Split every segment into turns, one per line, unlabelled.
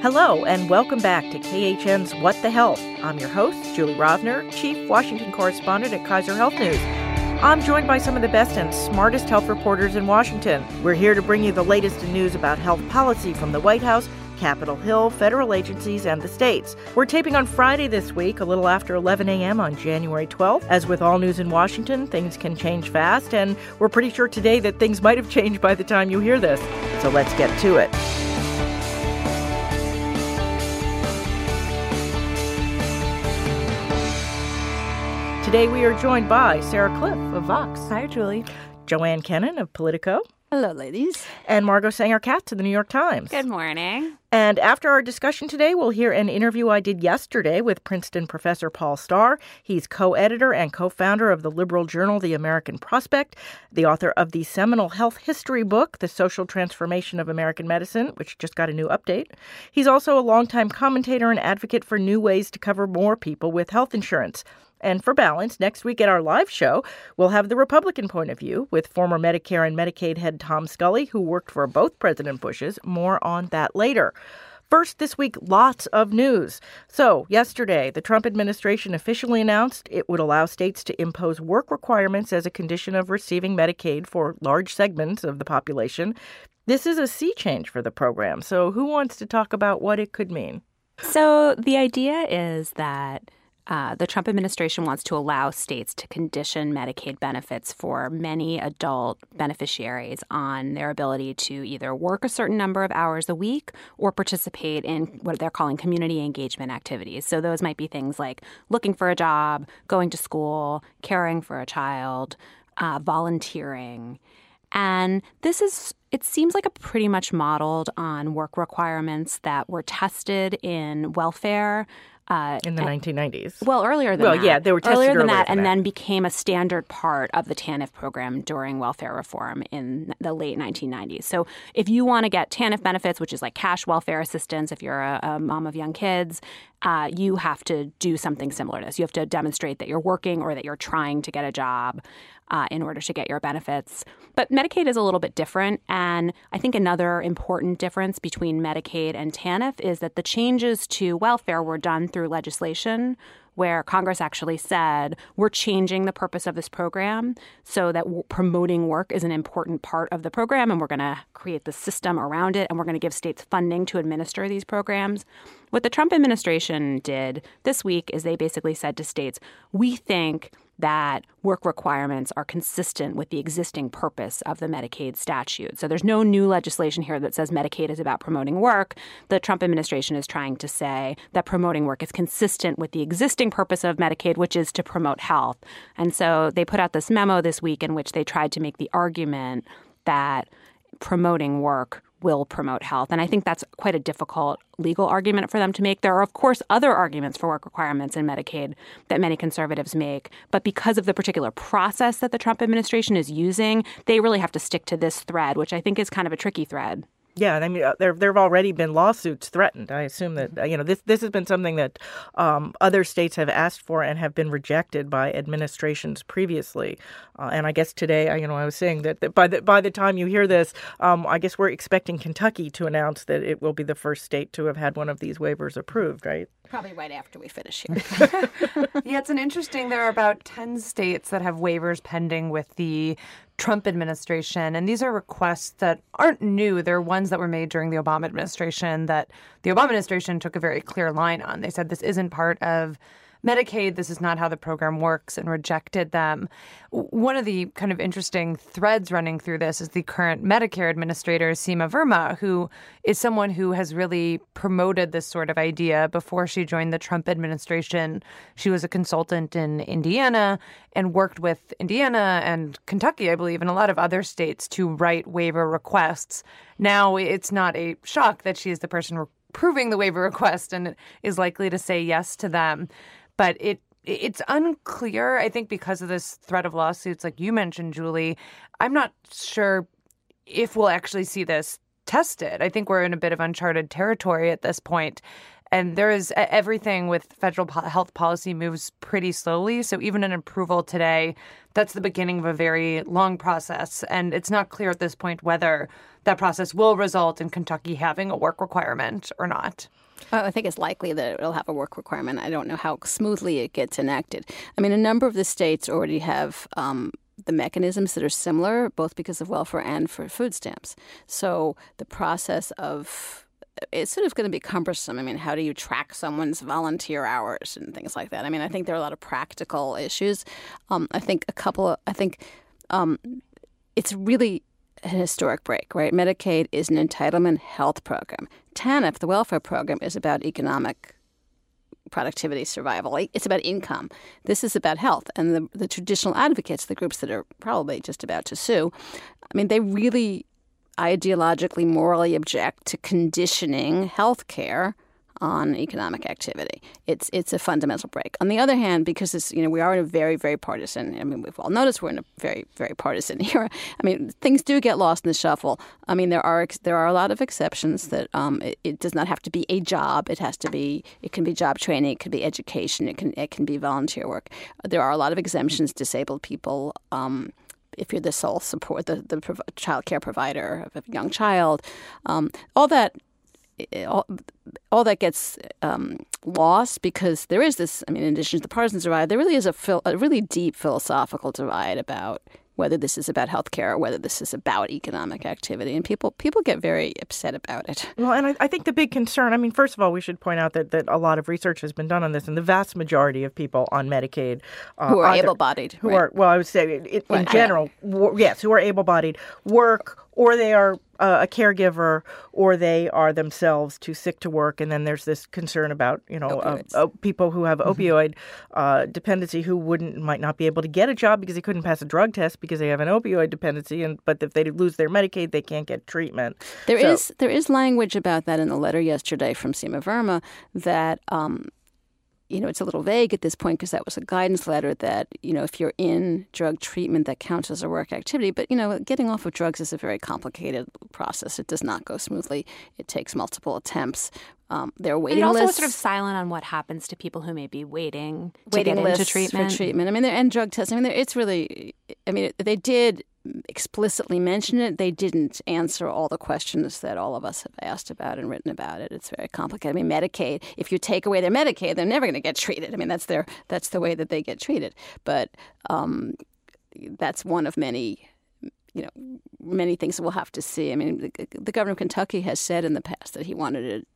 Hello, and welcome back to KHN's What the Health. I'm your host, Julie Rovner, Chief Washington Correspondent at Kaiser Health News. I'm joined by some of the best and smartest health reporters in Washington. We're here to bring you the latest in news about health policy from the White House, Capitol Hill, federal agencies, and the states. We're taping on Friday this week, a little after 11 a.m. on January 12th. As with all news in Washington, things can change fast, and we're pretty sure today that things might have changed by the time you hear this. So let's get to it. Today we are joined by Sarah Kliff of Vox.
Hi, Julie.
Joanne Kenen of Politico.
Hello, ladies.
And Margot Sanger Katz of the New York Times.
Good morning.
And after our discussion today, we'll hear an interview I did yesterday with Princeton professor Paul Starr. He's co editor and co founder of the liberal journal The American Prospect, the author of the seminal health history book, The Social Transformation of American Medicine, which just got a new update. He's also a longtime commentator and advocate for new ways to cover more people with health insurance. And for balance, next week at our live show, we'll have the Republican point of view with former Medicare and Medicaid head Tom Scully, who worked for both President Bushes. More on that later. First, this week, lots of news. So, yesterday, the Trump administration officially announced it would allow states to impose work requirements as a condition of receiving Medicaid for large segments of the population. This is a sea change for the program. So, who wants to talk about what it could mean?
So, the idea is that uh, the Trump administration wants to allow states to condition Medicaid benefits for many adult beneficiaries on their ability to either work a certain number of hours a week or participate in what they're calling community engagement activities. So, those might be things like looking for a job, going to school, caring for a child, uh, volunteering. And this is, it seems like a pretty much modeled on work requirements that were tested in welfare
uh, in the 1990s.
Well, earlier than
well,
that.
yeah, they were tested
earlier than
earlier
that,
than
and
that.
then became a standard part of the TANF program during welfare reform in the late 1990s. So, if you want to get TANF benefits, which is like cash welfare assistance, if you're a, a mom of young kids, uh, you have to do something similar to this. You have to demonstrate that you're working or that you're trying to get a job. Uh, in order to get your benefits. But Medicaid is a little bit different. And I think another important difference between Medicaid and TANF is that the changes to welfare were done through legislation where Congress actually said, we're changing the purpose of this program so that promoting work is an important part of the program, and we're going to create the system around it, and we're going to give states funding to administer these programs. What the Trump administration did this week is they basically said to states, we think that work requirements are consistent with the existing purpose of the Medicaid statute. So there's no new legislation here that says Medicaid is about promoting work. The Trump administration is trying to say that promoting work is consistent with the existing purpose of Medicaid, which is to promote health. And so they put out this memo this week in which they tried to make the argument that promoting work will promote health. And I think that's quite a difficult legal argument for them to make. There are, of course, other arguments for work requirements in Medicaid that many conservatives make. But because of the particular process that the Trump administration is using, they really have to stick to this thread, which I think is kind of a tricky thread.
Yeah, and I mean, uh, there there have already been lawsuits threatened. I assume that uh, you know this this has been something that um, other states have asked for and have been rejected by administrations previously. Uh, and I guess today, you know, I was saying that, that by the by the time you hear this, um, I guess we're expecting Kentucky to announce that it will be the first state to have had one of these waivers approved, right?
Probably right after we finish here.
yeah, it's an interesting. There are about ten states that have waivers pending with the Trump administration. And these are requests that aren't new. They're ones that were made during the Obama administration that the Obama administration took a very clear line on. They said this isn't part of Medicaid, this is not how the program works, and rejected them. One of the kind of interesting threads running through this is the current Medicare administrator, Seema Verma, who is someone who has really promoted this sort of idea before she joined the Trump administration. She was a consultant in Indiana and worked with Indiana and Kentucky, I believe, and a lot of other states to write waiver requests. Now it's not a shock that she is the person approving the waiver request and is likely to say yes to them but it it's unclear. I think because of this threat of lawsuits, like you mentioned, Julie, I'm not sure if we'll actually see this tested. I think we're in a bit of uncharted territory at this point. And there is everything with federal health policy moves pretty slowly. So even an approval today, that's the beginning of a very long process. And it's not clear at this point whether that process will result in Kentucky having a work requirement or not.
I think it's likely that it'll have a work requirement. I don't know how smoothly it gets enacted. I mean, a number of the states already have um, the mechanisms that are similar, both because of welfare and for food stamps. So the process of it's sort of going to be cumbersome. I mean, how do you track someone's volunteer hours and things like that? I mean, I think there are a lot of practical issues. Um, I think a couple. Of, I think um, it's really an historic break, right? Medicaid is an entitlement health program. TANF, the welfare program, is about economic productivity, survival. It's about income. This is about health. And the, the traditional advocates, the groups that are probably just about to sue, I mean, they really ideologically, morally object to conditioning health care on economic activity. It's it's a fundamental break. On the other hand, because it's you know we are in a very very partisan. I mean we've all noticed we're in a very very partisan era. I mean things do get lost in the shuffle. I mean there are there are a lot of exceptions that um, it, it, does not have to be a job. It has to be it can be job training. It can be education. It can it can be volunteer work. There are a lot of exemptions. Disabled people. Um, if you're the sole support, the, the child care provider of a young child, um, all that all, all that gets um, lost because there is this. I mean, in addition to the partisan divide, there really is a, phil, a really deep philosophical divide about whether this is about healthcare or whether this is about economic activity, and people people get very upset about it.
Well, and I, I, think the big concern. I mean, first of all, we should point out that, that a lot of research has been done on this, and the vast majority of people on Medicaid
uh, who are able-bodied,
who right. are well, I would say in, in well, general, yes, who are able-bodied, work or they are uh, a caregiver or they are themselves too sick to work and then there's this concern about you know uh, uh, people who have mm-hmm. opioid uh, dependency who wouldn't might not be able to get a job because they couldn't pass a drug test because they have an opioid dependency and but if they lose their medicaid they can't get treatment
There so, is there is language about that in the letter yesterday from seema verma that um, you know, it's a little vague at this point because that was a guidance letter that, you know, if you're in drug treatment, that counts as a work activity. But, you know, getting off of drugs is a very complicated process. It does not go smoothly. It takes multiple attempts. Um, there are waiting
and
also
lists. sort of silent on what happens to people who may be waiting waiting to get into treatment.
for treatment. I mean, and drug testing. I mean, it's really. I mean, they did explicitly mention it. They didn't answer all the questions that all of us have asked about and written about it. It's very complicated. I mean, Medicaid. If you take away their Medicaid, they're never going to get treated. I mean, that's their that's the way that they get treated. But um, that's one of many you know, many things that we'll have to see. I mean, the, the, governor of Kentucky has said in the past that he wanted to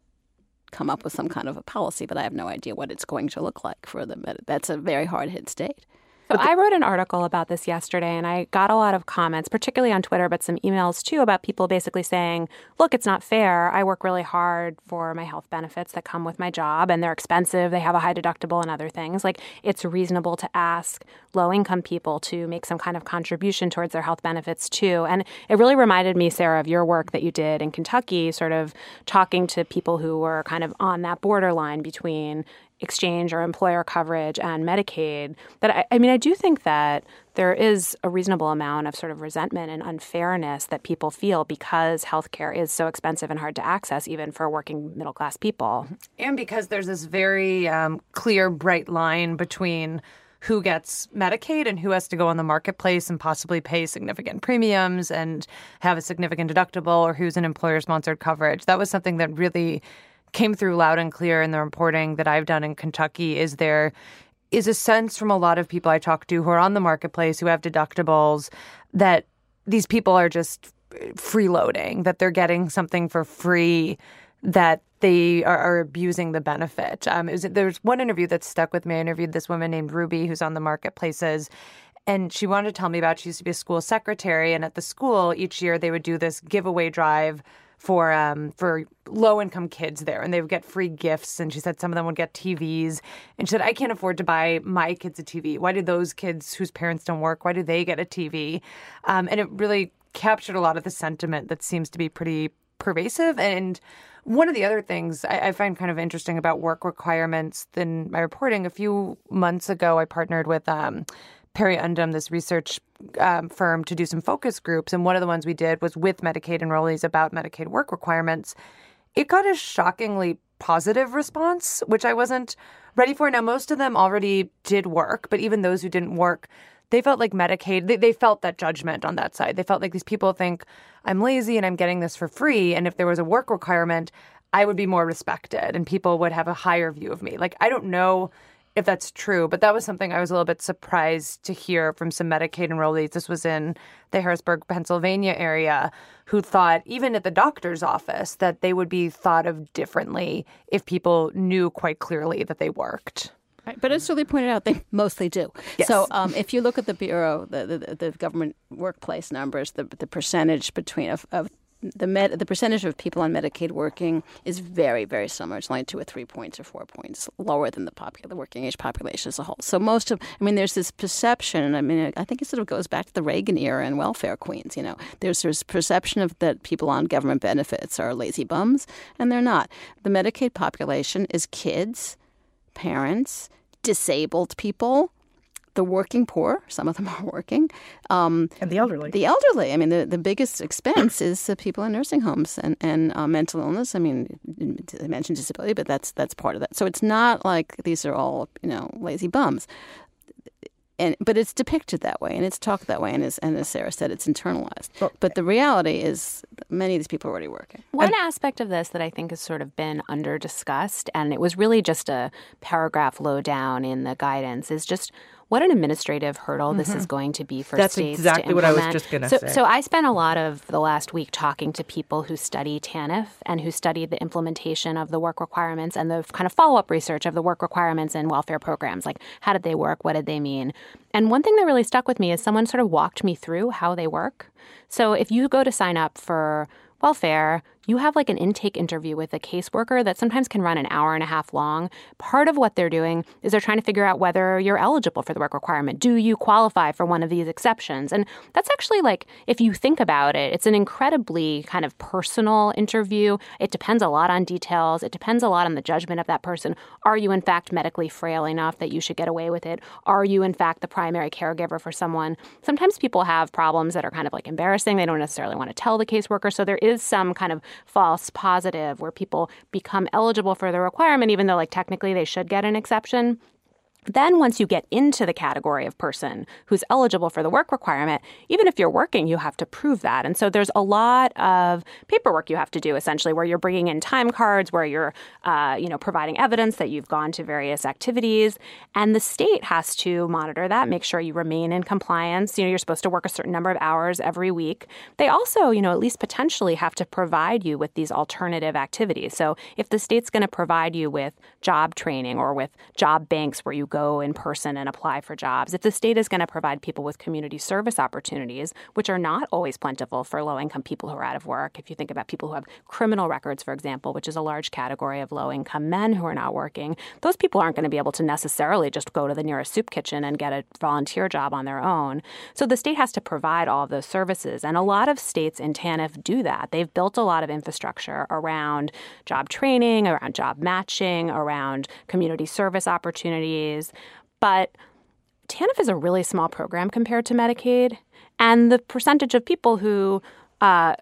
come up with some kind of a policy, but I have no idea what it's going to look like for them. That's a very hard hit state.
So I wrote an article about this yesterday and I got a lot of comments, particularly on Twitter, but some emails too about people basically saying, look, it's not fair. I work really hard for my health benefits that come with my job and they're expensive. They have a high deductible and other things. Like it's reasonable to ask low income people to make some kind of contribution towards their health benefits too. And it really reminded me, Sarah, of your work that you did in Kentucky, sort of talking to people who were kind of on that borderline between exchange or employer coverage and Medicaid. That I, I, mean, I do think that there is a reasonable amount of sort of resentment and unfairness that people feel because healthcare is so expensive and hard to access, even for working middle class people.
And because there's this very um, clear, bright line between who gets Medicaid and who has to go on the marketplace and possibly pay significant premiums and have a significant deductible or who's an employer sponsored coverage. That was something that really came through loud and clear in the reporting that I've done in Kentucky is there is a sense from a lot of people I talk to who are on the marketplace who have deductibles that these people are just freeloading, that they're getting something for free, that they are, are abusing the benefit. Um, was, there's one interview that stuck with me. I interviewed this woman named Ruby who's on the marketplaces. And she wanted to tell me about she used to be a school secretary, and at the school each year they would do this giveaway drive for um, for low income kids there, and they would get free gifts. And she said some of them would get TVs. And she said, I can't afford to buy my kids a TV. Why do those kids whose parents don't work? Why do they get a TV? Um, and it really captured a lot of the sentiment that seems to be pretty pervasive. And one of the other things I, I find kind of interesting about work requirements than my reporting, a few months ago, I partnered with um, Perry this research um, firm, to do some focus groups. And one of the ones we did was with Medicaid enrollees about Medicaid work requirements. It got a shockingly positive response, which I wasn't ready for. Now, most of them already did work, but even those who didn't work, they felt like Medicaid, they, they felt that judgment on that side. They felt like these people think I'm lazy and I'm getting this for free. And if there was a work requirement, I would be more respected and people would have a higher view of me. Like, I don't know if that's true, but that was something I was a little bit surprised to hear from some Medicaid enrollees. This was in the Harrisburg, Pennsylvania area, who thought, even at the doctor's office, that they would be thought of differently if people knew quite clearly that they worked.
Right. But as Julie pointed out, they mostly do.
Yes.
So um, if you look at the bureau, the, the, the government workplace numbers, the, the percentage between of, of the med, the percentage of people on Medicaid working is very, very similar. It's only two or three points or four points lower than the popular, the working age population as a whole. So most of, I mean, there's this perception. I mean, I think it sort of goes back to the Reagan era and welfare queens. You know, there's this perception of that people on government benefits are lazy bums, and they're not. The Medicaid population is kids, parents, disabled people the working poor. Some of them are working,
um, and the elderly.
The elderly. I mean, the, the biggest expense is the people in nursing homes and and uh, mental illness. I mean, I mentioned disability, but that's that's part of that. So it's not like these are all you know lazy bums. And, but it's depicted that way and it's talked that way and as, and as sarah said it's internalized well, but the reality is many of these people are already working
one and, aspect of this that i think has sort of been under discussed and it was really just a paragraph low down in the guidance is just what an administrative hurdle mm-hmm. this is mm-hmm. going to be for
That's
states That's
exactly what I was just going to
so,
say.
So I spent a lot of the last week talking to people who study TANF and who studied the implementation of the work requirements and the kind of follow-up research of the work requirements in welfare programs. Like, how did they work? What did they mean? And one thing that really stuck with me is someone sort of walked me through how they work. So if you go to sign up for welfare, you have like an intake interview with a caseworker that sometimes can run an hour and a half long. Part of what they're doing is they're trying to figure out whether you're eligible for the work requirement. Do you qualify for one of these exceptions? And that's actually like, if you think about it, it's an incredibly kind of personal interview. It depends a lot on details, it depends a lot on the judgment of that person. Are you, in fact, medically frail enough that you should get away with it? Are you, in fact, the primary caregiver for someone? Sometimes people have problems that are kind of like embarrassing. They don't necessarily want to tell the caseworker. So there is some kind of false positive where people become eligible for the requirement, even though, like, technically they should get an exception. Then, once you get into the category of person who's eligible for the work requirement, even if you're working, you have to prove that. And so there's a lot of paperwork you have to do, essentially, where you're bringing in time cards, where you're, uh, you know, providing evidence that you've gone to various activities, and the state has to monitor that, make sure you remain in compliance. You know, you're supposed to work a certain number of hours every week. They also, you know, at least potentially have to provide you with these alternative activities. So if the state's going to provide you with job training or with job banks where you go in person and apply for jobs, if the state is going to provide people with community service opportunities, which are not always plentiful for low income people who are out of work, if you think about people who have criminal records, for example, which is a large category of low income men who are not working, those people aren't going to be able to necessarily just go to the nearest soup kitchen and get a volunteer job on their own. So the state has to provide all of those services. And a lot of states in TANF do that. They've built a lot of infrastructure around job training, around job matching, around community service opportunities. But TANF is a really small program compared to Medicaid. And the percentage of people who uh,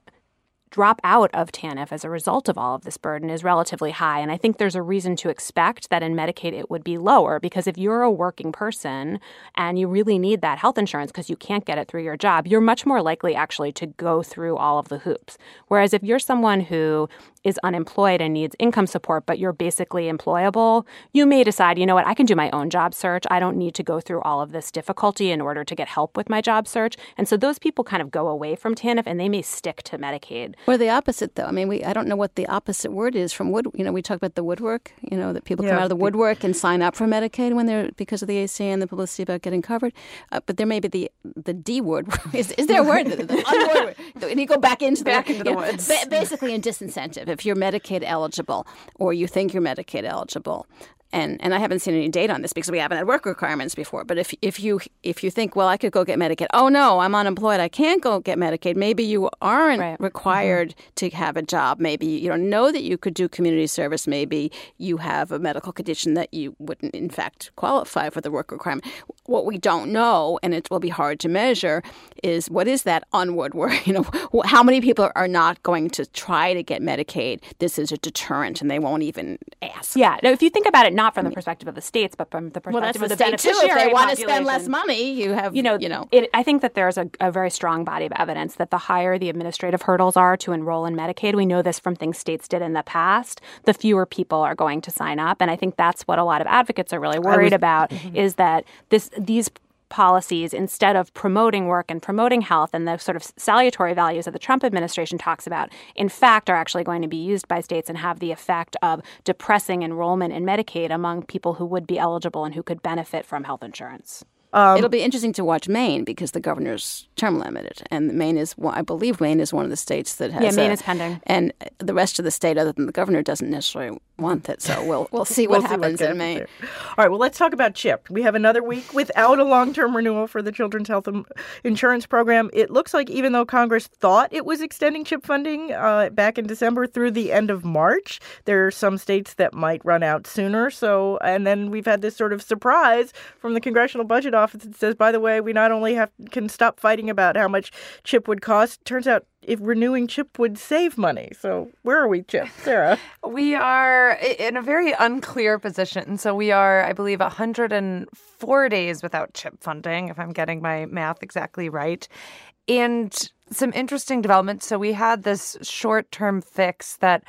drop out of TANF as a result of all of this burden is relatively high. And I think there's a reason to expect that in Medicaid it would be lower because if you're a working person and you really need that health insurance because you can't get it through your job, you're much more likely actually to go through all of the hoops. Whereas if you're someone who is unemployed and needs income support, but you're basically employable, you may decide, you know what, I can do my own job search. I don't need to go through all of this difficulty in order to get help with my job search. And so those people kind of go away from TANF and they may stick to Medicaid.
Or the opposite, though. I mean, we I don't know what the opposite word is from wood. You know, we talk about the woodwork. You know, that people yeah. come out of the woodwork and sign up for Medicaid when they're because of the ACA and the publicity about getting covered. Uh, but there may be the the D word. is, is there a word? the, the word. And you go back into
back
the,
into the woods.
Ba- basically, a disincentive if you're Medicaid eligible or you think you're Medicaid eligible and and I haven't seen any data on this because we haven't had work requirements before. But if if you if you think, well, I could go get Medicaid. Oh no, I'm unemployed. I can't go get Medicaid. Maybe you aren't
Right.
required mm-hmm. to have a job. Maybe you don't know that you could do community service. Maybe you have a medical condition that you wouldn't, in fact, qualify for the work requirement. What we don't know, and it will be hard to measure, is what is that onward work? You know, how many people are not going to try to get Medicaid? This is a deterrent, and they won't even ask.
Yeah. No, if you think about it, not from the perspective of the states, but from the perspective
Well,
of
the
the
state too. If they want to spend less money, you have
you know,
you know.
It, I think that there's a, a very strong body of evidence that the higher the administrative hurdles are to enroll in Medicaid, we know this from things states did in the past, the fewer people are going to sign up. And I think that's what a lot of advocates are really worried about is that this these policies instead of promoting work and promoting health and the sort of salutary values that the Trump administration talks about in fact are actually going to be used by states and have the effect of depressing enrollment in Medicaid among people who would be eligible and who could benefit from health insurance.
It'll be interesting to watch Maine because the governor's term limited, and Maine is, one- I believe, Maine is one of the states that has.
Yeah, Maine
a-
is pending.
and the rest of the state, other than the governor, doesn't necessarily want it. So we'll we'll see what
We'll see
happens in Maine.
there. All right, well, let's talk about CHIP. We have another week without a long term renewal for the Children's Health Insurance Program. It looks like even though Congress thought it was extending CHIP funding uh, back in December through the end of March, there are some states that might run out sooner. So, and then we've had this sort of surprise from the Congressional Budget Office that says, by the way, we not only have can stop fighting about how much CHIP would cost, turns out if renewing CHIP would save money. So, where are we, CHIP? Sarah?
We are in a very unclear position. So we are, I believe, 104 days without chip funding, if I'm getting my math exactly right. And some interesting developments. So we had this short term fix that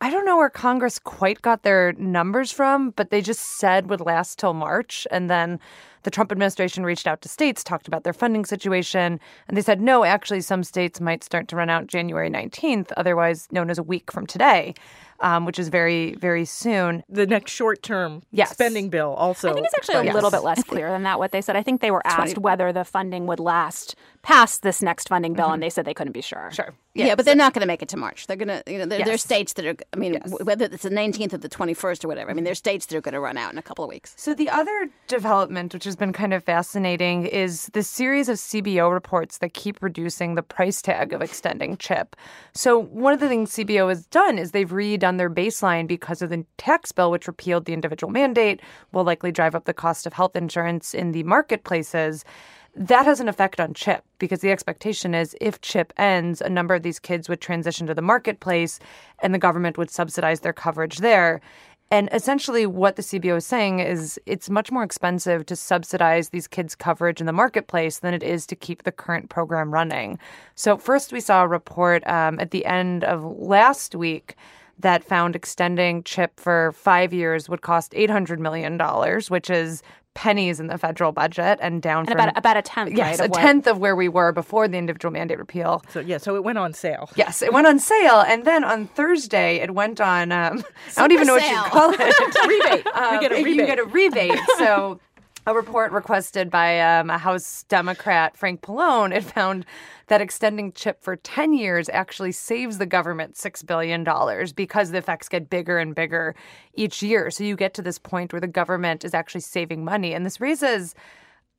I don't know where Congress quite got their numbers from, but they just said would last till March. And then the Trump administration reached out to states, talked about their funding situation, and they said, no, actually, some states might start to run out January 19th, otherwise known as a week from today, um, which is very, very soon.
the next short term
Yes.
spending bill also.
I think it's actually a
expires.
little bit less clear than that. What they said, I think they were asked whether the funding would last past this next funding bill, and mm-hmm. they said they couldn't be sure.
Sure.
Yeah, but they're not going to make it to March. They're going to, you know, there, there are states that are. I mean, w- whether it's the 19th or the 21st or whatever. I mean, there's states that are going to run out in a couple of weeks.
So the other development, which has been kind of fascinating, is the series of CBO reports that keep reducing the price tag of extending chip. So one of the things CBO has done is they've redone their baseline because of the tax bill, which repealed the individual mandate, will likely drive up the cost of health insurance in the marketplaces. That has an effect on CHIP because the expectation is if CHIP ends, a number of these kids would transition to the marketplace and the government would subsidize their coverage there. And essentially, what the CBO is saying is it's much more expensive to subsidize these kids' coverage in the marketplace than it is to keep the current program running. So, first, we saw a report um, at the end of last week that found extending CHIP for five years would cost $800 million, which is pennies in the federal budget and down
And
from
about about a tenth,
yes,
right?
a
of what-
tenth of where we were before the individual mandate repeal.
So yeah, so it went on sale.
Yes, it went on sale, and then on Thursday it went on. Um, I don't even know what you call it.
Rebate.
Um,
we get a rebate.
You get a rebate. So, a report requested by um, a House Democrat, Frank Pallone, it found that extending CHIP for 10 years actually saves the government $6 billion because the effects get bigger and bigger each year. So, you get to this point where the government is actually saving money. And this raises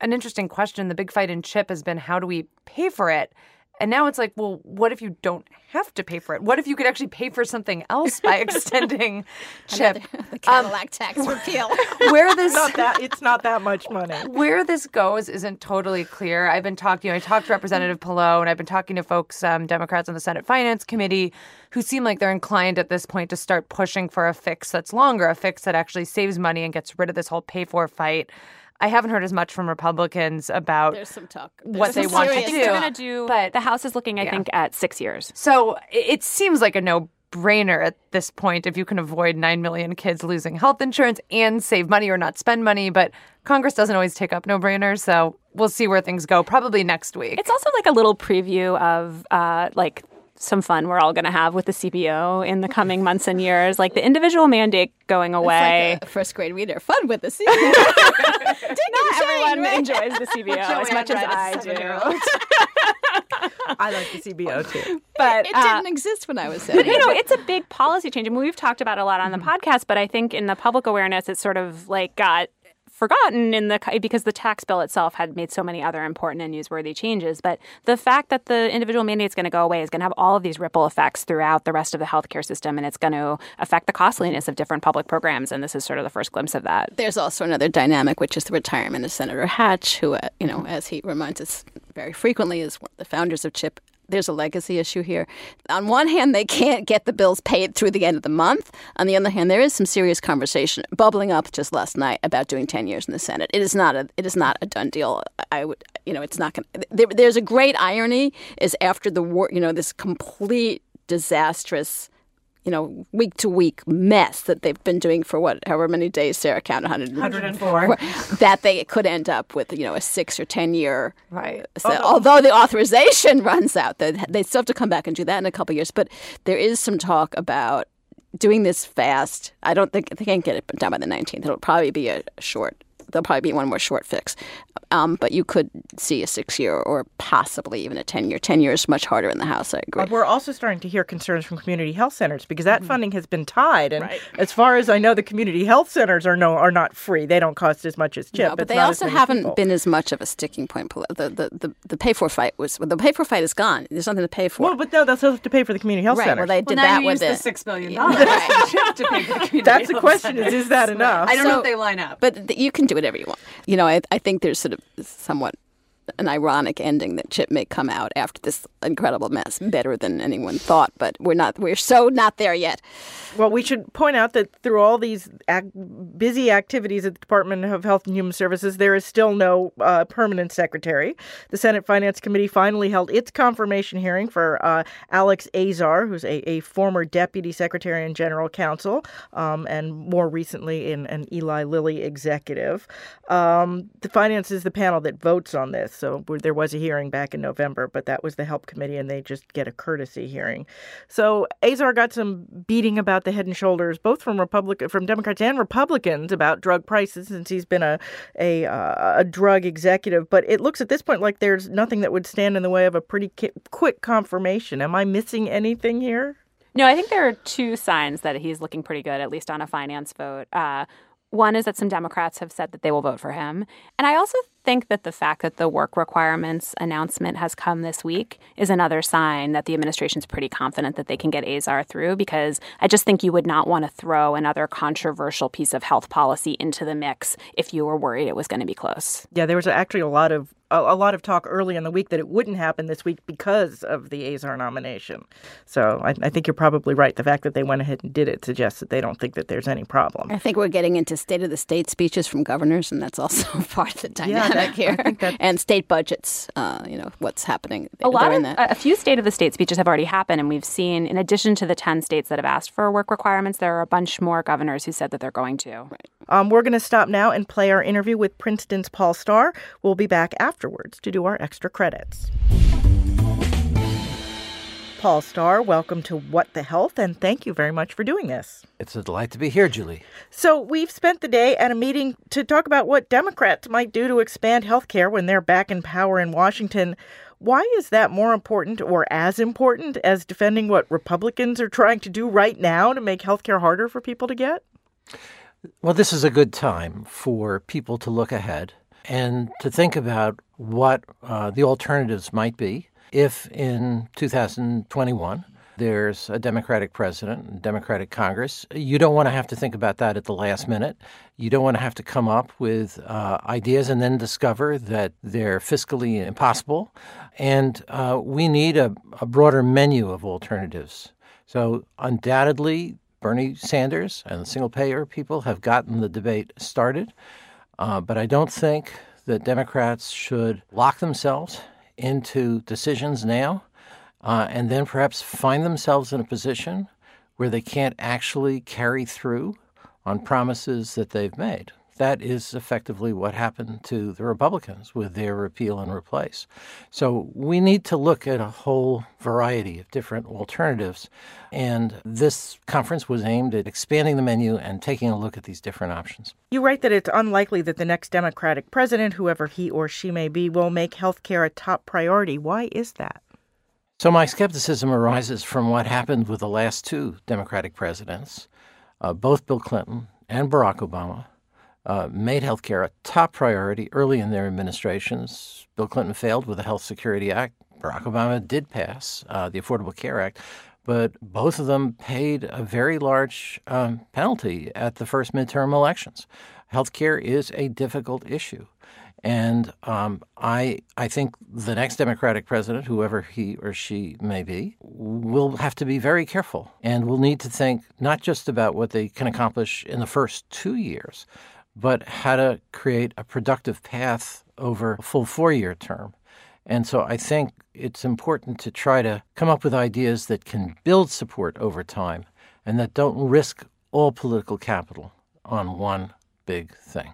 an interesting question. The big fight in CHIP has been how do we pay for it? And now it's like, well, what if you don't have to pay for it? What if you could actually pay for something else by extending CHIP?
The Cadillac tax repeal.
Where this
not that it's not that much money.
where this goes isn't totally clear. I've been talking. I talked to Representative Pallone, and I've been talking to folks, um, Democrats on the Senate Finance Committee, who seem like they're inclined at this point to start pushing for a fix that's longer, a fix that actually saves money and gets rid of this whole pay for fight. I haven't heard as much from Republicans about
There's some talk.
what
There's
they want to
I they're
do.
going to do.
but-
the House is looking, I
Yeah.
think, at six years.
So it it seems like a no brainer at this point if you can avoid 9 million kids losing health insurance and save money or not spend money. But Congress doesn't always take up no brainers. So we'll see where things go probably next week.
It's also like a little preview of uh, like some fun we're all going to have with the CBO in the coming months and years. Like the individual mandate going away.
Like a first grade reader. Fun with the CBO.
Not everyone enjoys the CBO as much as
read a
I
seven-year-old.
do.
I like the CBO too.
But
it
uh,
didn't exist when I was
but you know, it's a big policy change. I mean, we've talked about it a lot on the podcast, but I think in the public awareness, it sort of like got forgotten in the because the tax bill itself had made so many other important and newsworthy changes. But the fact that the individual mandate is going to go away is going to have all of these ripple effects throughout the rest of the healthcare system, and it's going to affect the costliness of different public programs. And this is sort of the first glimpse of that.
There's also another dynamic, which is the retirement of Senator Hatch, who, uh, you know, as he reminds us very frequently, is one of the founders of CHIP. There's a legacy issue here. On one hand, they can't get the bills paid through the end of the month. On the other hand, there is some serious conversation bubbling up just last night about doing 10 years in the Senate. It is not a it is not a done deal. I would you know it's not going. there, There's a great irony is after the war, you know, this complete disastrous you know, week to week mess that they've been doing for what, however many days Sarah counted, 100,
104.
that they could end up with, you know, a six or 10 year.
Right.
Uh, so, although the authorization runs out, they, they still have to come back and do that in a couple of years. But there is some talk about doing this fast. I don't think they can't get it done by the 19th. It'll probably be a short, there'll probably be one more short fix. Um, but you could see a six year or possibly even a 10 year. 10 years much harder in the House, I agree.
But we're also starting to hear concerns from community health centers because that funding has been tied. And as far as I know, the community health centers are no are not free. They don't cost as much as CHIP.
No, but
It's
they also haven't
people.
been as much of a sticking point. The the, the, the pay for fight was the pay for fight is gone. There's nothing to pay for.
Well, but no, they'll still have to pay for the community health
right.
centers.
Well, they
Well,
did
now
that
you
with
use the
the
six billion
Yeah,
dollars
right.
to pay for the community.
That's the question: is
centers.
is that enough?
I don't know if they line up.
But th- you can do whatever you want. You know, I, I think there's sort of somewhat an ironic ending that Chip may come out after this incredible mess better than anyone thought. But we're not. We're so not there yet.
Well, we should point out that through all these ac- busy activities at the Department of Health and Human Services, there is still no uh, permanent secretary. The Senate Finance Committee finally held its confirmation hearing for uh, Alex Azar, who's a, a former deputy secretary and general counsel, um, and more recently in an Eli Lilly executive. Um, the finance is the panel that votes on this. So there was a hearing back in November, but that was the help committee, and they just get a courtesy hearing. So Azar got some beating about the head and shoulders, both from Republic from Democrats and Republicans about drug prices, since he's been a a, uh, a drug executive. But it looks at this point like there's nothing that would stand in the way of a pretty ki- quick confirmation. Am I missing anything here?
No, I think there are two signs that he's looking pretty good, at least on a finance vote. Uh, one is that some Democrats have said that they will vote for him. And I also think that the fact that the work requirements announcement has come this week is another sign that the administration's pretty confident that they can get Azar through because I just think you would not want to throw another controversial piece of health policy into the mix if you were worried it was going to be close.
Yeah, there was actually a lot of a, a lot of talk early in the week that it wouldn't happen this week because of the Azar nomination. So I, I think you're probably right. The fact that they went ahead and did it suggests that they don't think that there's any problem.
I think we're getting into state of the state speeches from governors, and that's also part of the dynamic
that-
here.
I think that-
And state budgets. Uh, you know what's happening.
A lot
in
of
that.
a few state of the state speeches have already happened, and we've seen, in addition to the ten states that have asked for work requirements, there are a bunch more governors who said that they're going to.
Um, we're going to stop now and play our interview with Princeton's Paul Starr. We'll be back afterwards to do our extra credits. Paul Starr, welcome to What the Health, and thank you very much for doing this.
It's a delight to be here, Julie.
So, we've spent the day at a meeting to talk about what Democrats might do to expand health care when they're back in power in Washington. Why is that more important or as important as defending what Republicans are trying to do right now to make health care harder for people to get?
Well, this is a good time for people to look ahead and to think about what uh, the alternatives might be if in 2021 there's a Democratic president, and Democratic Congress. You don't want to have to think about that at the last minute. You don't want to have to come up with uh, ideas and then discover that they're fiscally impossible. And uh, we need a, a broader menu of alternatives. So, undoubtedly, Bernie Sanders and the single payer people have gotten the debate started. Uh, but I don't think that Democrats should lock themselves into decisions now uh, and then perhaps find themselves in a position where they can't actually carry through on promises that they've made. That is effectively what happened to the Republicans with their repeal and replace. So we need to look at a whole variety of different alternatives. And this conference was aimed at expanding the menu and taking a look at these different options.
You write that it's unlikely that the next Democratic president, whoever he or she may be, will make health care a top priority. Why is that?
So, my skepticism arises from what happened with the last two Democratic presidents. Uh, both Bill Clinton and Barack Obama uh, made health care a top priority early in their administrations. Bill Clinton failed with the Health Security Act. Barack Obama did pass uh, the Affordable Care Act, but both of them paid a very large um, penalty at the first midterm elections. Health care is a difficult issue. And um, I, I think the next Democratic president, whoever he or she may be, will have to be very careful and will need to think not just about what they can accomplish in the first two years, but how to create a productive path over a full four year term. And so I think it's important to try to come up with ideas that can build support over time and that don't risk all political capital on one big thing.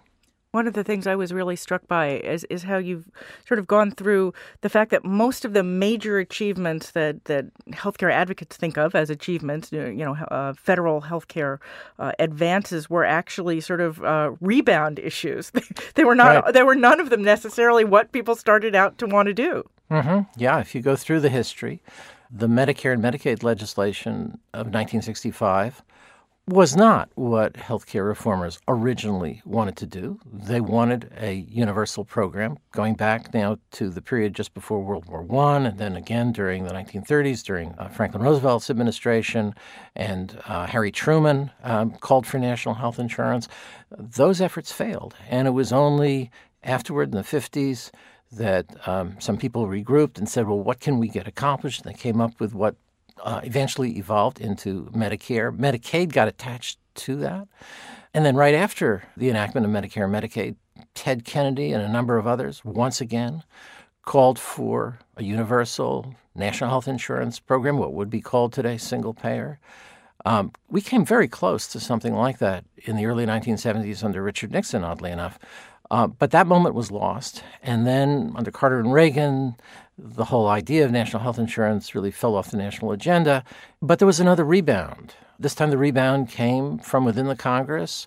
One of the things I was really struck by is, is how you've sort of gone through the fact that most of the major achievements that, that healthcare advocates think of as achievements, you know, uh, federal healthcare uh, advances were actually sort of uh, rebound issues. they were not. Right. They were none of them necessarily what people started out to want to do.
Mm-hmm. Yeah, if you go through the history, the Medicare and Medicaid legislation of 1965 was not what healthcare reformers originally wanted to do. They wanted a universal program going back now to the period just before World War I, and then again during the 1930s during uh, Franklin Roosevelt's administration, and uh, Harry Truman um, called for national health insurance. Those efforts failed, and it was only afterward in the 50s that um, some people regrouped and said, well, what can we get accomplished? And they came up with what uh, eventually evolved into Medicare. Medicaid got attached to that. And then right after the enactment of Medicare and Medicaid, Ted Kennedy and a number of others once again called for a universal national health insurance program, what would be called today single payer. Um, we came very close to something like that in the early 1970s under Richard Nixon, oddly enough. Uh, but that moment was lost. And then under Carter and Reagan, the whole idea of national health insurance really fell off the national agenda. But there was another rebound. This time the rebound came from within the Congress.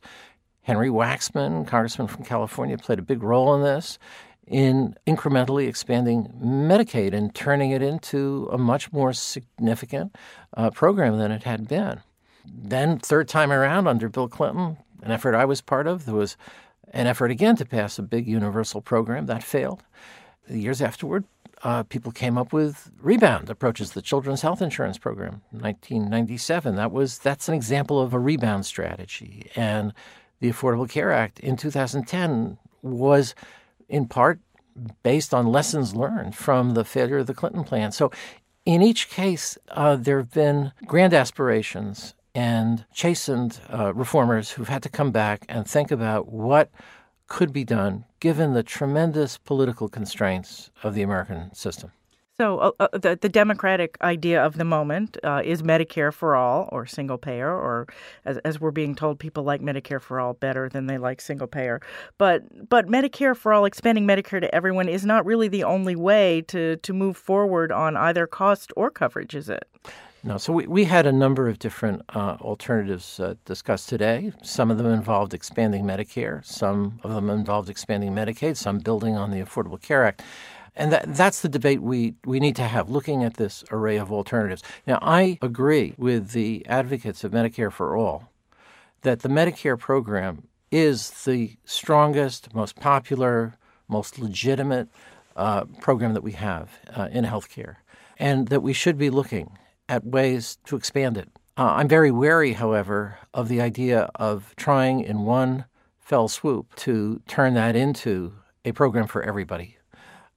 Henry Waxman, congressman from California, played a big role in this in incrementally expanding Medicaid and turning it into a much more significant uh, program than it had been. Then, third time around under Bill Clinton, an effort I was part of, there was an effort again to pass a big universal program that failed. The years afterward, uh, people came up with rebound approaches. The Children's Health Insurance Program, 1997. That was that's an example of a rebound strategy. And the Affordable Care Act in 2010 was, in part, based on lessons learned from the failure of the Clinton plan. So, in each case, uh, there have been grand aspirations and chastened uh, reformers who've had to come back and think about what could be done given the tremendous political constraints of the American system?
So, uh, uh, the, the Democratic idea of the moment uh, is Medicare for all or single payer, or as, as we're being told, people like Medicare for all better than they like single payer. But but Medicare for all, expanding Medicare to everyone, is not really the only way to, to move forward on either cost or coverage, is it?
No, so we, we had a number of different uh, alternatives uh, discussed today. Some of them involved expanding Medicare, some of them involved expanding Medicaid, some building on the Affordable Care Act. And that, that's the debate we, we need to have, looking at this array of alternatives. Now, I agree with the advocates of Medicare for All that the Medicare program is the strongest, most popular, most legitimate uh, program that we have uh, in healthcare, and that we should be looking at ways to expand it. Uh, I'm very wary, however, of the idea of trying in one fell swoop to turn that into a program for everybody.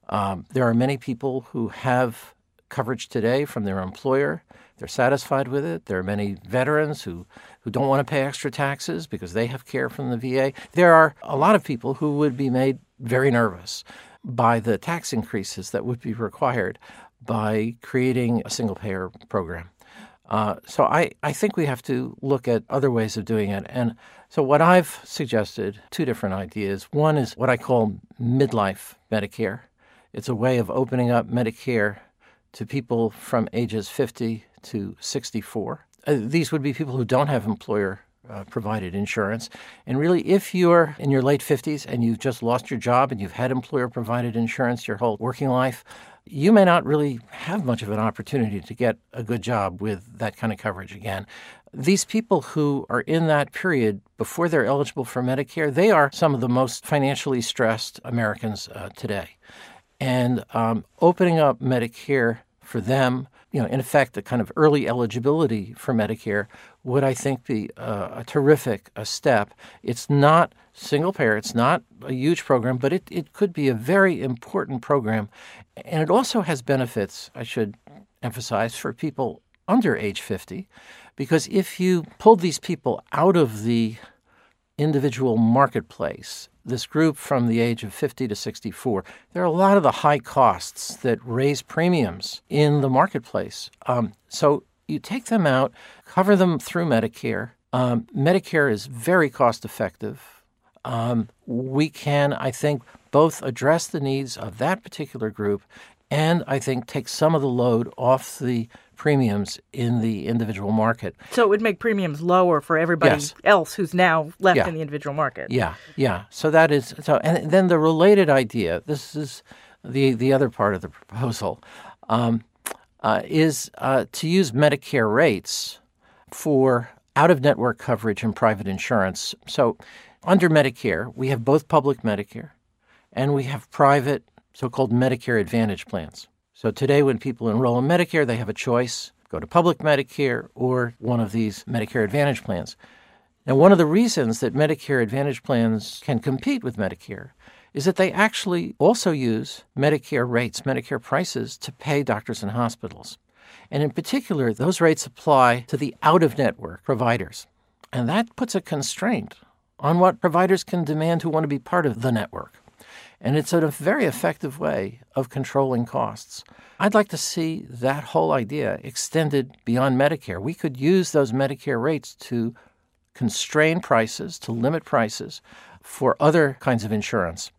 Um, there are many people who have coverage today from their employer. They're satisfied with it. There are many veterans who, who don't want to pay extra taxes because they have care from the VA. There are a lot of people who would be made very nervous by the tax increases that would be required by creating a single payer program. Uh, so I, I think we have to look at other ways of doing it. And so what I've suggested, two different ideas. One is what I call midlife Medicare. It's a way of opening up Medicare to people from ages 50 to 64. Uh, these would be people who don't have employer uh, provided insurance. And really, if you're in your late 50s and you've just lost your job and you've had employer provided insurance your whole working life, you may not really have much of an opportunity to get a good job with that kind of coverage again. These people who are in that period before they're eligible for Medicare, they are some of the most financially stressed Americans uh, today. And um, opening up Medicare for them, you know, in effect, a kind of early eligibility for Medicare would, I think, be a, a terrific a step. It's not single payer, it's not a huge program, but it, it could be a very important program. And it also has benefits, I should emphasize, for people under age 50, because if you pulled these people out of the individual marketplace, this group from the age of 50 to 64, there are a lot of the high costs that raise premiums in the marketplace. Um, so you take them out, cover them through Medicare. Um, Medicare is very cost effective. Um, we can, I think, both address the needs of that particular group and I think take some of the load off the premiums in the individual market.
So it would make premiums lower for everybody
Yes.
else who's now left
Yeah.
in the individual market.
Yeah, yeah. So that is so, and then the related idea. This is the the other part of the proposal um, uh, is uh, to use Medicare rates for out of network coverage and private insurance. So under Medicare, we have both public Medicare and we have private so called Medicare Advantage plans. So today, when people enroll in Medicare, they have a choice go to public Medicare or one of these Medicare Advantage plans. Now, one of the reasons that Medicare Advantage plans can compete with Medicare is that they actually also use Medicare rates, Medicare prices to pay doctors and hospitals. And in particular, those rates apply to the out of network providers. And that puts a constraint on what providers can demand who want to be part of the network. And it's a very effective way of controlling costs. I'd like to see that whole idea extended beyond Medicare. We could use those Medicare rates to constrain prices, to limit prices for other kinds of insurance.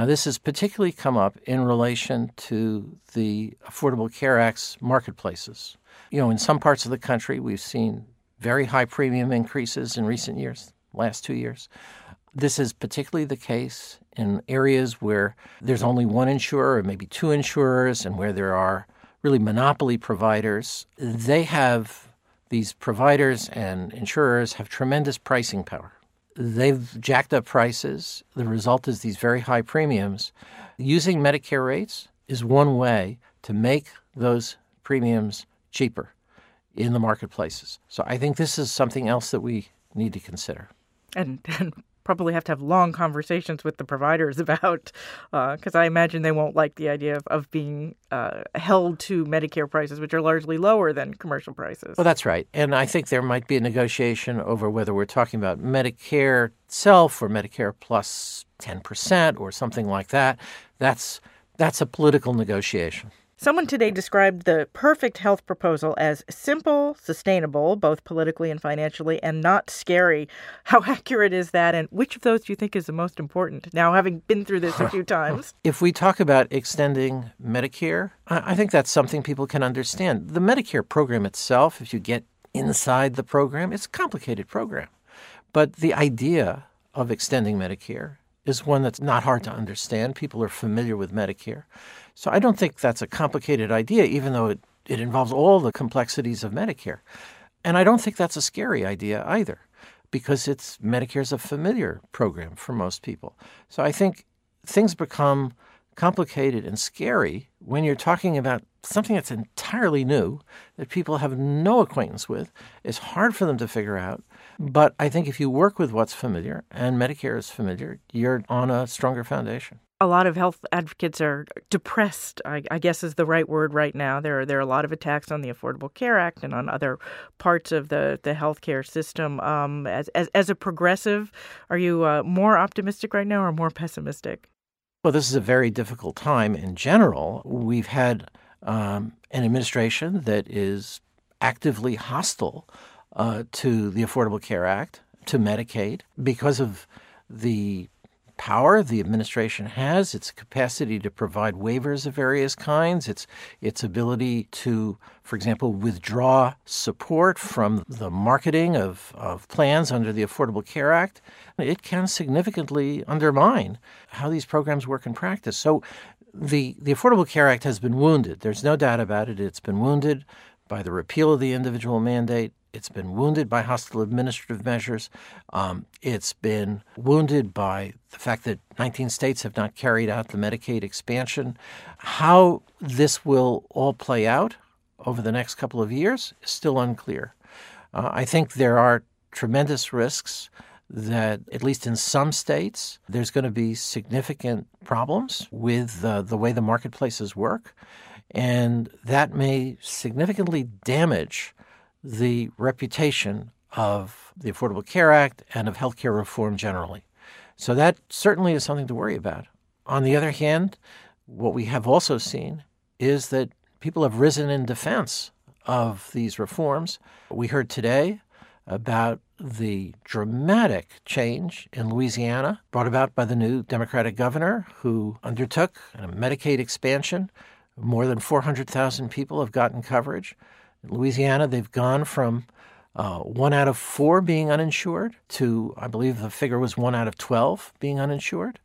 Now, this has particularly come up in relation to the Affordable Care Act's marketplaces. You know, in some parts of the country, we've seen very high premium increases in recent years, last two years. This is particularly the case in areas where there's only one insurer or maybe two insurers and where there are really monopoly providers. They have these providers and insurers have tremendous pricing power. They've jacked up prices. The result is these very high premiums. Using Medicare rates is one way to make those premiums cheaper in the marketplaces. So I think this is something else that we need to consider.
and, and probably have to have long conversations with the providers about because I imagine they won't like the idea of, of being uh, held to Medicare prices, which are largely lower than commercial prices.
Well, that's right. And I think there might be a negotiation over whether we're talking about Medicare itself or Medicare plus 10% or something like that. That's that's a political negotiation.
Someone today described the perfect health proposal as simple, sustainable, both politically and financially, and not scary. How accurate is that? And which of those do you think is the most important? Now, having been through this a few times.
If we talk about extending Medicare, I I think that's something people can understand. The Medicare program itself, if you get inside the program, it's a complicated program. But the idea of extending Medicare is one that's not hard to understand. People are familiar with Medicare. So I don't think that's a complicated idea, even though it, it involves all the complexities of Medicare. And I don't think that's a scary idea either, because it's Medicare's a familiar program for most people. So I think things become complicated and scary when you're talking about something that's entirely new that people have no acquaintance with. It's hard for them to figure out. But I think if you work with what's familiar and Medicare is familiar, you're on a stronger foundation.
A lot of health advocates are depressed, I, I guess is the right word right now. There are, there are a lot of attacks on the Affordable Care Act and on other parts of the, the healthcare system. Um, as, as, as a progressive, are you uh, more optimistic right now or more pessimistic?
Well, this is a very difficult time in general. We've had um, an administration that is actively hostile uh, to the Affordable Care Act, to Medicaid, because of the power the administration has, its capacity to provide waivers of various kinds, its its ability to, for example, withdraw support from the marketing of, of plans under the Affordable Care Act, it can significantly undermine how these programs work in practice. So the, the Affordable Care Act has been wounded. There's no doubt about it. It's been wounded by the repeal of the individual mandate. It's been wounded by hostile administrative measures. Um, it's been wounded by the fact that 19 states have not carried out the Medicaid expansion. How this will all play out over the next couple of years is still unclear. Uh, I think there are tremendous risks that, at least in some states, there's going to be significant problems with uh, the way the marketplaces work. And that may significantly damage the reputation of the Affordable Care Act and of healthcare reform generally. So that certainly is something to worry about. On the other hand, what we have also seen is that people have risen in defense of these reforms. We heard today about the dramatic change in Louisiana brought about by the new Democratic governor who undertook a Medicaid expansion. More than 400,000 people have gotten coverage. In Louisiana, they've gone from uh, one out of four being uninsured to, I believe the figure was one out of 12 being uninsured.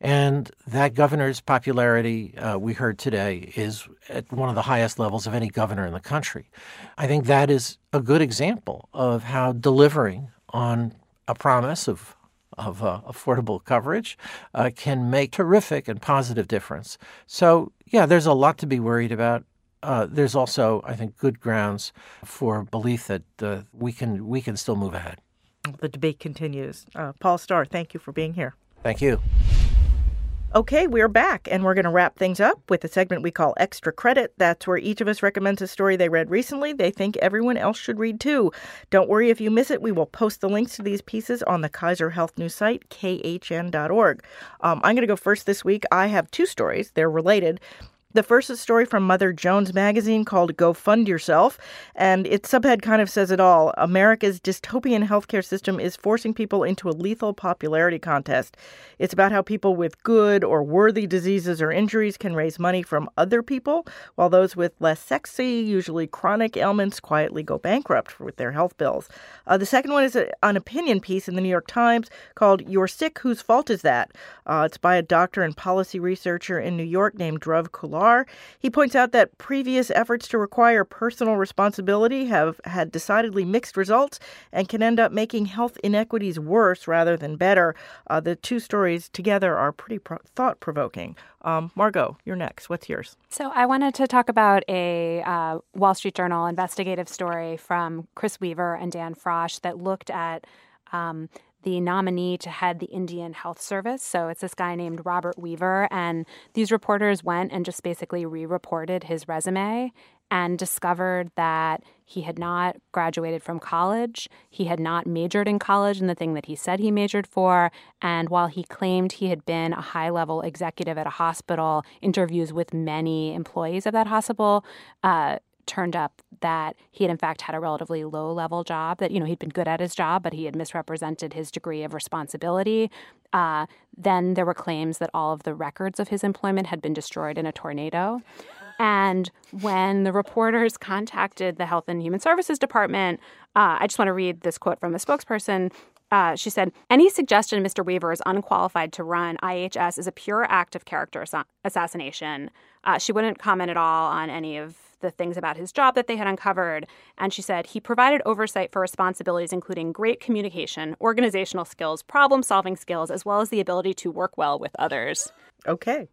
And that governor's popularity, uh, we heard today, is at one of the highest levels of any governor in the country. I think that is a good example of how delivering on a promise of of uh, affordable coverage uh, can make terrific and positive difference. So, yeah, there's a lot to be worried about. Uh, there's also, I think, good grounds for belief that uh, we can we can still move ahead.
The debate continues. Uh, Paul Starr, thank you for being here.
Thank you.
Okay, we're back, and we're going to wrap things up with a segment we call Extra Credit. That's where each of us recommends a story they read recently they think everyone else should read too. Don't worry if you miss it, we will post the links to these pieces on the Kaiser Health News site, khn.org. Um, I'm going to go first this week. I have two stories, they're related. The first is a story from Mother Jones magazine called Go Fund Yourself, and its subhead kind of says it all. America's dystopian healthcare system is forcing people into a lethal popularity contest. It's about how people with good or worthy diseases or injuries can raise money from other people, while those with less sexy, usually chronic ailments quietly go bankrupt with their health bills. Uh, the second one is a, an opinion piece in the New York Times called You're Sick, Whose Fault Is That? Uh, it's by a doctor and policy researcher in New York named Dhruv He points out that previous efforts to require personal responsibility have had decidedly mixed results and can end up making health inequities worse rather than better. Uh, the two stories together are pretty pro- thought provoking. Um, Margot, you're next. What's yours?
So, I wanted to talk about a uh, Wall Street Journal investigative story from Chris Weaver and Dan Frosch that looked at um, the nominee to head the Indian Health Service. So it's this guy named Robert Weaver. And these reporters went and just basically re reported his resume and discovered that he had not graduated from college. He had not majored in college in the thing that he said he majored for. And while he claimed he had been a high level executive at a hospital, interviews with many employees of that hospital uh, turned up that he had in fact had a relatively low level job that you know he'd been good at his job but he had misrepresented his degree of responsibility uh, then there were claims that all of the records of his employment had been destroyed in a tornado and when the reporters contacted the health and human services department uh, i just want to read this quote from a spokesperson uh, she said, Any suggestion Mr. Weaver is unqualified to run IHS is a pure act of character assassination. Uh, she wouldn't comment at all on any of the things about his job that they had uncovered. And she said he provided oversight for responsibilities including great communication, organizational skills, problem solving skills, as well as the ability to work well with others.
Okay.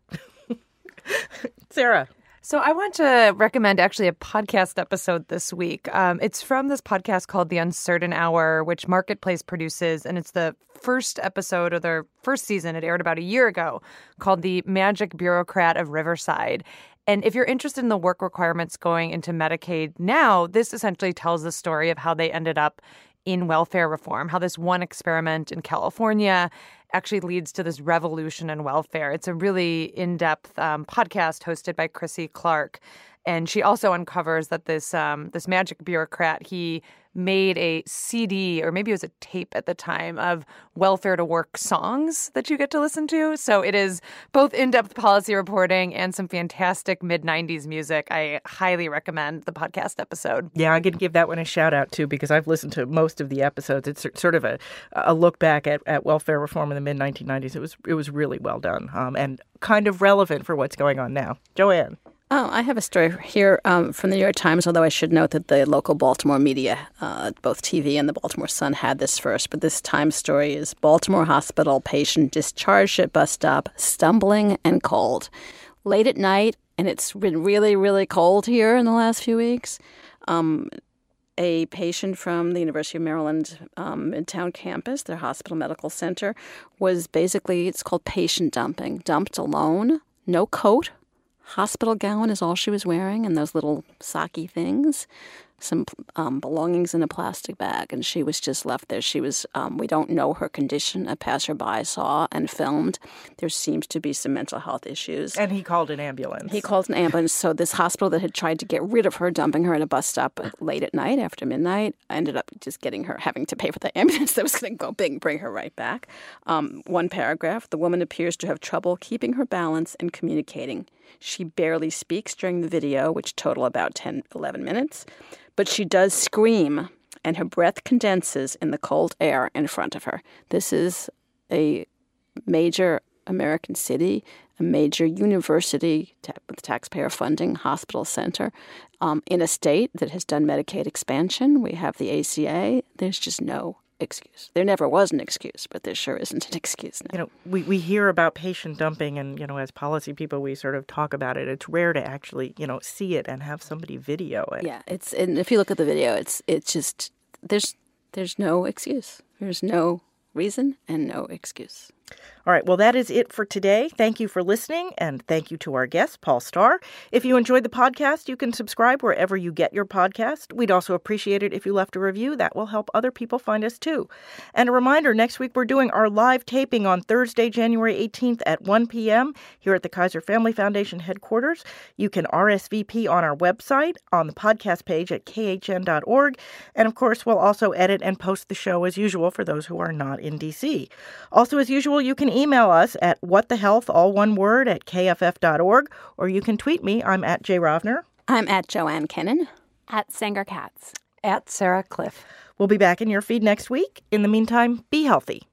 Sarah.
So I want to recommend actually a podcast episode this week. Um, it's from this podcast called The Uncertain Hour, which Marketplace produces, and it's the first episode of their first season. It aired about a year ago, called The Magic Bureaucrat of Riverside. And if you're interested in the work requirements going into Medicaid now, this essentially tells the story of how they ended up in welfare reform, how this one experiment in California actually leads to this revolution in welfare. It's a really in depth um, podcast hosted by Krissy Clark. And she also uncovers that this um, this magic bureaucrat he made a CD or maybe it was a tape at the time of welfare to work songs that you get to listen to. So it is both in depth policy reporting and some fantastic mid 90s music. I highly recommend the podcast episode.
Yeah, I'm going to give that one a shout out too because I've listened to most of the episodes. It's sort of a, a look back at, at welfare reform in the mid 1990s. It was it was really well done um, and kind of relevant for what's going on now. Joanne.
Oh, I have a story here um, from the New York Times, although I should note that the local Baltimore media, uh, both TV and the Baltimore Sun, had this first. But this Times story is Baltimore hospital patient discharged at bus stop, stumbling and cold. Late at night, and it's been really, really cold here in the last few weeks. Um, a patient from the University of Maryland um, Midtown campus, their hospital medical center, was basically, it's called patient dumping, dumped alone, no coat, hospital gown is all she was wearing and those little socky things some um, belongings in a plastic bag, and she was just left there. She was, um, we don't know her condition. A passerby saw and filmed. There seems to be some mental health issues.
And he called an ambulance.
He called an ambulance. So, this hospital that had tried to get rid of her, dumping her at a bus stop late at night after midnight, ended up just getting her, having to pay for the ambulance that was going to go big bring her right back. Um, one paragraph the woman appears to have trouble keeping her balance and communicating. She barely speaks during the video, which total about 10, 11 minutes but she does scream, and her breath condenses in the cold air in front of her. This is a major American city, a major university with taxpayer funding, hospital center, um, in a state that has done Medicaid expansion. We have the ACA. There's just no excuse. There never was an excuse, but there sure isn't an excuse now.
You know, we, we hear about patient dumping, and, you know, as policy people, we sort of talk about it. It's rare to actually, you know, see it and have somebody video it.
Yeah, it's, and if you look at the video, it's, it's just, there's, there's no excuse. There's no reason and no excuse.
All right, well, that is it for today. Thank you for listening, and thank you to our guest, Paul Starr. If you enjoyed the podcast, you can subscribe wherever you get your podcast. We'd also appreciate it if you left a review. That will help other people find us too. And a reminder next week we're doing our live taping on Thursday, January 18th at 1 p.m. here at the Kaiser Family Foundation headquarters. You can RSVP on our website, on the podcast page at khn.org. And of course, we'll also edit and post the show as usual for those who are not in D.C. Also, as usual, you can email us at whatthehealth, all one word, at kff.org, or you can tweet me. I'm at Jay Rovner.
I'm at Joanne Kenen.
At Sanger Katz.
At Sarah Kliff.
We'll be back in your feed next week. In the meantime, be healthy.